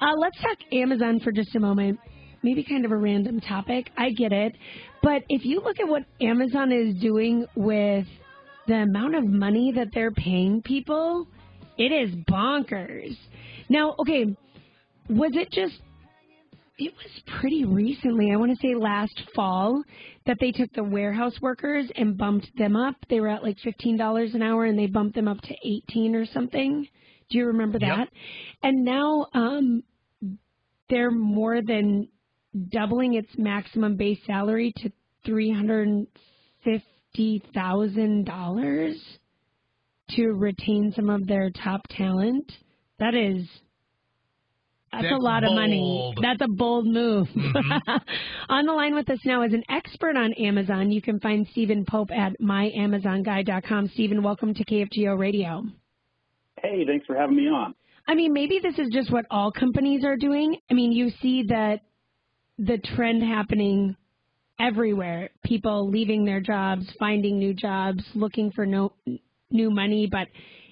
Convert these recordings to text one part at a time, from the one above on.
Uh, let's talk Amazon for just a moment. Maybe kind of a random topic. I get it. But if you look at what Amazon is doing with the amount of money that they're paying people, it is bonkers. Now, okay, was it just it was pretty recently, I want to say last fall, that they took the warehouse workers and bumped them up. They were at like $15 an hour and they bumped them up to 18 or something. Do you remember that? Yep. And now um they're more than doubling its maximum base salary to $350,000 to retain some of their top talent. That is that's, That's, a lot bold. of money. That's a bold move. Mm-hmm. on the line with us now is an expert on Amazon. You can find Stephen Pope at myamazonguy.com. Stephen, welcome to KFGO Radio. Hey, thanks for having me on. I mean, maybe this is just what all companies are doing. I mean, you see that the trend happening everywhere. People leaving their jobs, finding new jobs, looking for no new money, but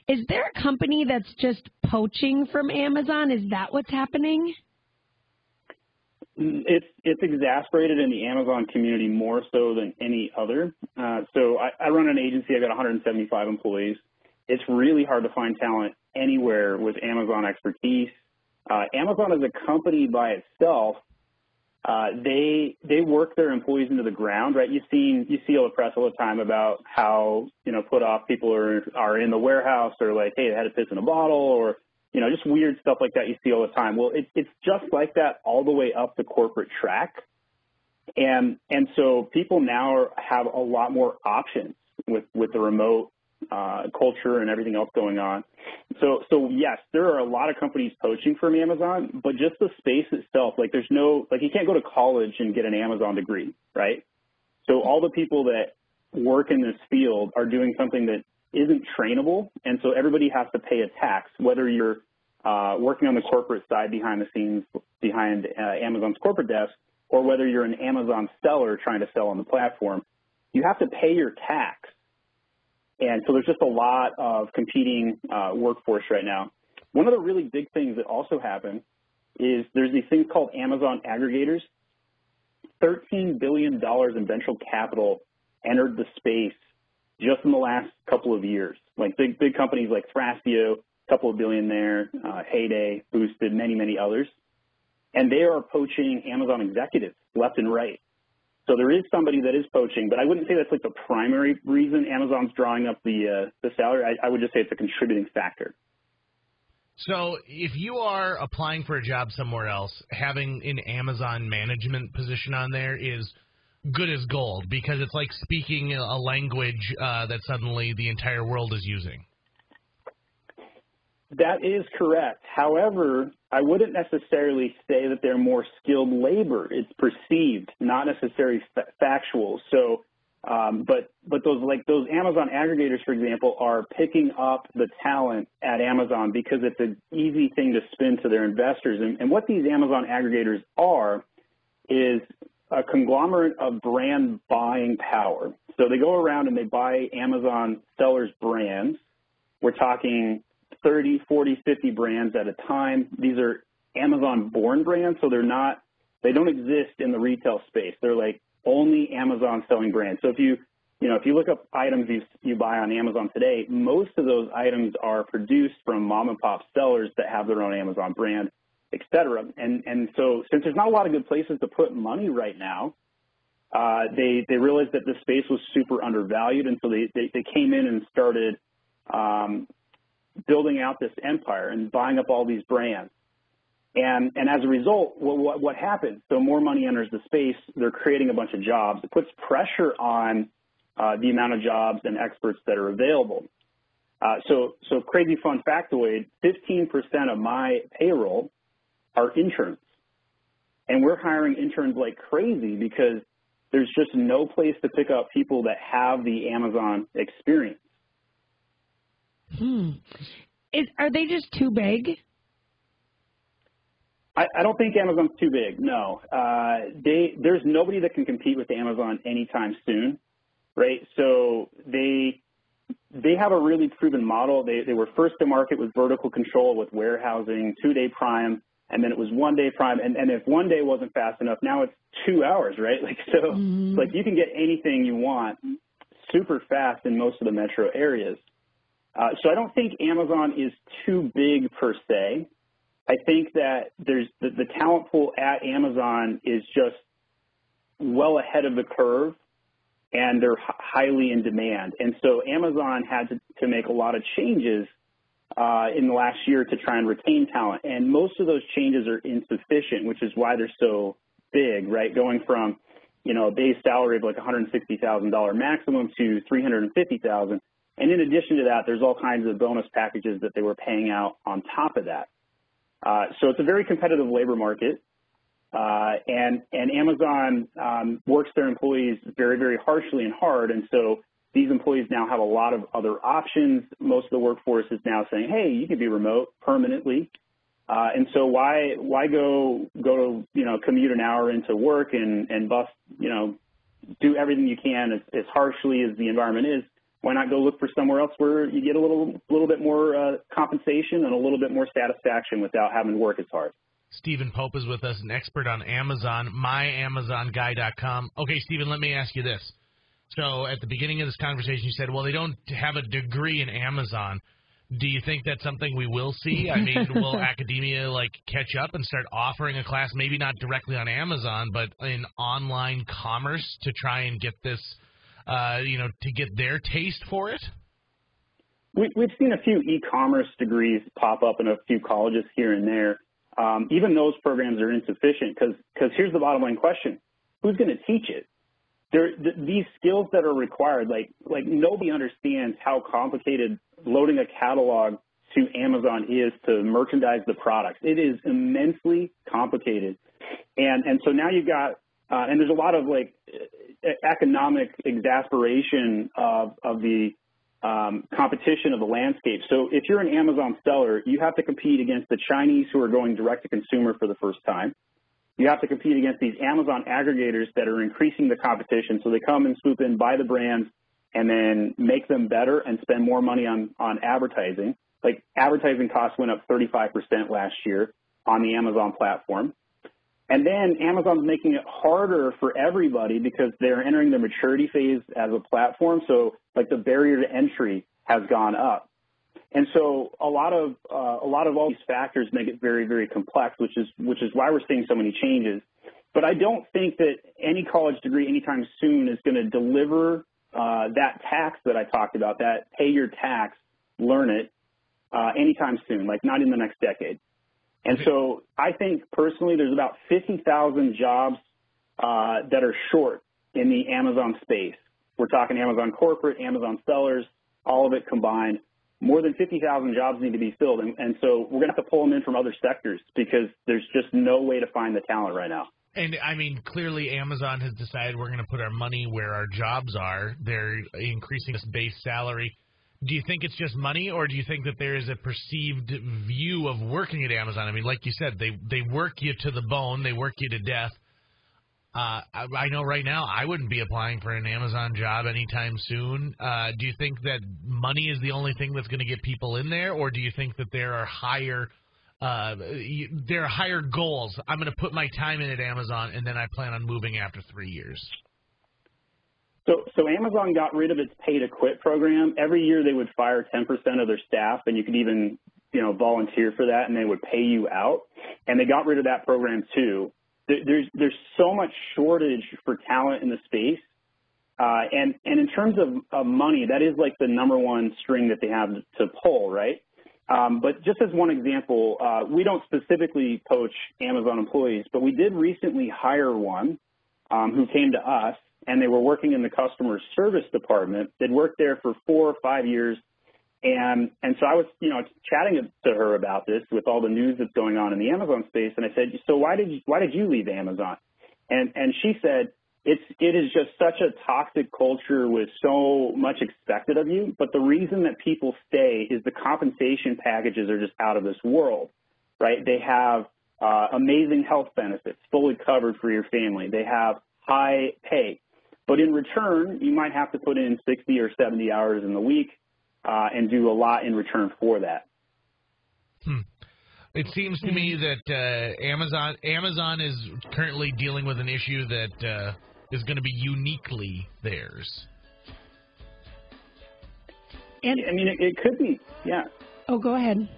is there a company that's just poaching from Amazon? Is that what's happening? It's it's exasperated in the Amazon community more so than any other. Uh, so I, I run an agency. I've got 175 employees. It's really hard to find talent anywhere with Amazon expertise. Uh, Amazon as a company by itself uh, they they work their employees into the ground, right? You've seen you see all the press all the time about how you know put off people are are in the warehouse or like hey they had to piss in a bottle or you know just weird stuff like that you see all the time. Well, it, it's just like that all the way up the corporate track, and and so people now are, have a lot more options with with the remote uh, culture and everything else going on. So, so yes, there are a lot of companies poaching from Amazon, but just the space itself, like there's no, like you can't go to college and get an Amazon degree, right? So all the people that work in this field are doing something that isn't trainable, and so everybody has to pay a tax, whether you're uh, working on the corporate side behind the scenes, behind uh, Amazon's corporate desk, or whether you're an Amazon seller trying to sell on the platform. You have to pay your tax and so there's just a lot of competing uh, workforce right now. One of the really big things that also happened is there's these things called Amazon aggregators. $13 billion in venture capital entered the space just in the last couple of years. Like big, big companies like Thrasio, a couple of billion there, uh, Heyday, Boosted, many, many others. And they are poaching Amazon executives left and right. So there is somebody that is poaching, but I wouldn't say that's like the primary reason Amazon's drawing up the uh, the salary. I, I would just say it's a contributing factor. So if you are applying for a job somewhere else, having an Amazon management position on there is good as gold because it's like speaking a language uh, that suddenly the entire world is using. That is correct. However, I wouldn't necessarily say that they're more skilled labor. It's perceived, not necessarily factual. So, um, but but those like those Amazon aggregators, for example, are picking up the talent at Amazon because it's an easy thing to spin to their investors. And, and what these Amazon aggregators are is a conglomerate of brand buying power. So they go around and they buy Amazon sellers' brands. We're talking 30, 40, 50 brands at a time. These are Amazon born brands, so they're not, they don't exist in the retail space. They're like only Amazon selling brands. So if you, you know, if you look up items you, you buy on Amazon today, most of those items are produced from mom and pop sellers that have their own Amazon brand, et cetera. And, and so since there's not a lot of good places to put money right now, uh, they, they realized that the space was super undervalued. And so they, they, they came in and started, um, building out this empire and buying up all these brands. And, and as a result, what, what, what happens? So more money enters the space. They're creating a bunch of jobs. It puts pressure on uh, the amount of jobs and experts that are available. Uh, so, so crazy fun factoid, 15% of my payroll are interns. And we're hiring interns like crazy because there's just no place to pick up people that have the Amazon experience. Hmm. Is, are they just too big? I, I don't think Amazon's too big. No, uh, they there's nobody that can compete with Amazon anytime soon, right? So they they have a really proven model. They they were first to market with vertical control with warehousing, two day prime. and then it was one day prime, and, and if one day wasn't fast enough, now it's two hours, right? Like so, mm-hmm. like you can get anything you want super fast in most of the metro areas. Uh, so I don't think Amazon is too big per se. I think that there's the, the talent pool at Amazon is just well ahead of the curve and they're highly in demand. And so Amazon had to, to make a lot of changes uh, in the last year to try and retain talent. And most of those changes are insufficient, which is why they're so big, right? Going from, you know, a base salary of like $160,000 maximum to 350,000. And in addition to that, there's all kinds of bonus packages that they were paying out on top of that. Uh, so it's a very competitive labor market. Uh, and, and Amazon um, works their employees very, very harshly and hard. And so these employees now have a lot of other options. Most of the workforce is now saying, hey, you can be remote permanently. Uh, and so why why go go to you know commute an hour into work and and bust you know do everything you can as, as harshly as the environment is? Why not go look for somewhere else where you get a little little bit more uh, compensation and a little bit more satisfaction without having to work as hard? Stephen Pope is with us, an expert on Amazon, myamazonguy.com. Okay, Stephen, let me ask you this. So at the beginning of this conversation, you said, well, they don't have a degree in Amazon. Do you think that's something we will see? I mean, will academia like catch up and start offering a class, maybe not directly on Amazon, but in online commerce to try and get this, uh, you know, to get their taste for it? We, we've seen a few e-commerce degrees pop up in a few colleges here and there. Um, even those programs are insufficient because because here's the bottom line question: Who's going to teach it? there, th these skills that are required, like like nobody understands how complicated loading a catalog to Amazon is to merchandise the products. It is immensely complicated, and and so now you've got uh, and there's a lot of like economic exasperation of of the um, competition of the landscape. So if you're an Amazon seller, you have to compete against the Chinese who are going direct to consumer for the first time. You have to compete against these Amazon aggregators that are increasing the competition. So they come and swoop in, buy the brands, and then make them better and spend more money on, on advertising. Like advertising costs went up 35% last year on the Amazon platform. And then Amazon's making it harder for everybody because they're entering the maturity phase as a platform. So like the barrier to entry has gone up. And so a lot of uh, a lot of all these factors make it very very complex, which is which is why we're seeing so many changes. But I don't think that any college degree anytime soon is going to deliver uh, that tax that I talked about, that pay your tax, learn it, uh, anytime soon, like not in the next decade. And so I think personally there's about 50,000 jobs uh, that are short in the Amazon space. We're talking Amazon corporate, Amazon sellers, all of it combined more than 50,000 jobs need to be filled. And, and so we're going to have to pull them in from other sectors because there's just no way to find the talent right now. And I mean, clearly Amazon has decided we're going to put our money where our jobs are. They're increasing this base salary. Do you think it's just money, or do you think that there is a perceived view of working at Amazon? I mean, like you said, they they work you to the bone, they work you to death. Uh, I, I know right now I wouldn't be applying for an Amazon job anytime soon. Uh, do you think that money is the only thing that's going to get people in there, or do you think that there are higher uh, there are higher goals? I'm going to put my time in at Amazon, and then I plan on moving after three years. So, so Amazon got rid of its pay to quit program. Every year they would fire 10% of their staff, and you could even, you know, volunteer for that, and they would pay you out. And they got rid of that program too there's there's so much shortage for talent in the space, uh, and and in terms of, of money, that is like the number one string that they have to pull, right? Um, but just as one example, uh, we don't specifically poach Amazon employees, but we did recently hire one um, who came to us, and they were working in the customer service department. They'd worked there for four or five years and and so I was, you know, chatting to her about this with all the news that's going on in the Amazon space, and I said, so why did you why did you leave Amazon? And and she said, it's it is just such a toxic culture with so much expected of you. But the reason that people stay is the compensation packages are just out of this world, right? They have uh, amazing health benefits, fully covered for your family. They have high pay, but in return, you might have to put in 60 or 70 hours in the week uh, and do a lot in return for that. Hmm. It seems to me that uh, Amazon Amazon is currently dealing with an issue that uh, is going to be uniquely theirs. And I mean, it, it could be, yeah. oh, go ahead.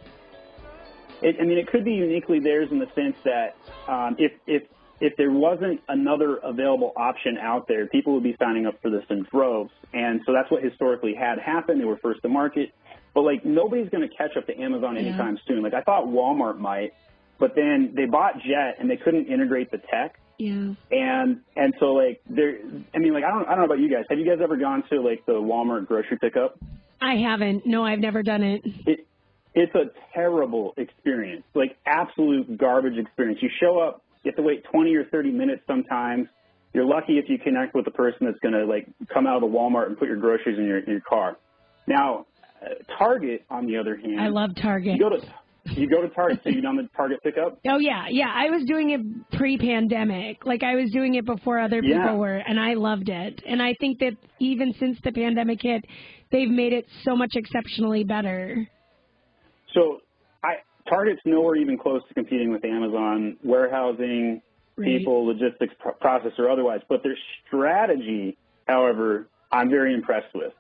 It, I mean, it could be uniquely theirs in the sense that um, if if if there wasn't another available option out there, people would be signing up for this in droves, and so that's what historically had happened. They were first to market, but like nobody's going to catch up to Amazon Yeah. anytime soon. Like I thought Walmart might, but then they bought Jet and they couldn't integrate the tech. Yeah. And and so like there, I mean like I don't I don't know about you guys. Have you guys ever gone to like the Walmart grocery pickup? I haven't. No, I've never done it. It it's a terrible experience, like absolute garbage experience. You show up, you have to wait 20 or 30 minutes sometimes. You're lucky if you connect with the person that's going to like come out of the Walmart and put your groceries in your in your car. Now, uh, Target on the other hand, I love Target. you go to you go to Target. So you done the Target pickup? Oh yeah, yeah. I was doing it pre-pandemic. Like I was doing it before other people Yeah. were, and I loved it. And I think that even since the pandemic hit, they've made it so much exceptionally better. So I Target's nowhere even close to competing with Amazon warehousing, Right. people, logistics, pro- process, or otherwise. But their strategy, however, I'm very impressed with.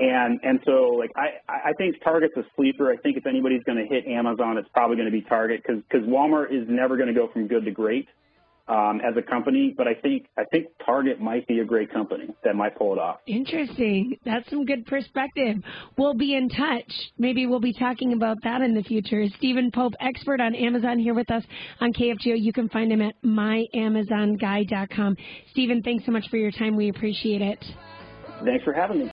And and so like I I think Target's a sleeper. I think if anybody's going to hit Amazon, it's probably going to be Target because because Walmart is never going to go from good to great um, as a company. But I think I think Target might be a great company that might pull it off. Interesting. That's some good perspective. We'll be in touch. Maybe we'll be talking about that in the future. Stephen Pope, expert on Amazon, here with us on KFGO. You can find him at myamazonguy.com. Stephen, thanks so much for your time. We appreciate it. Thanks for having me.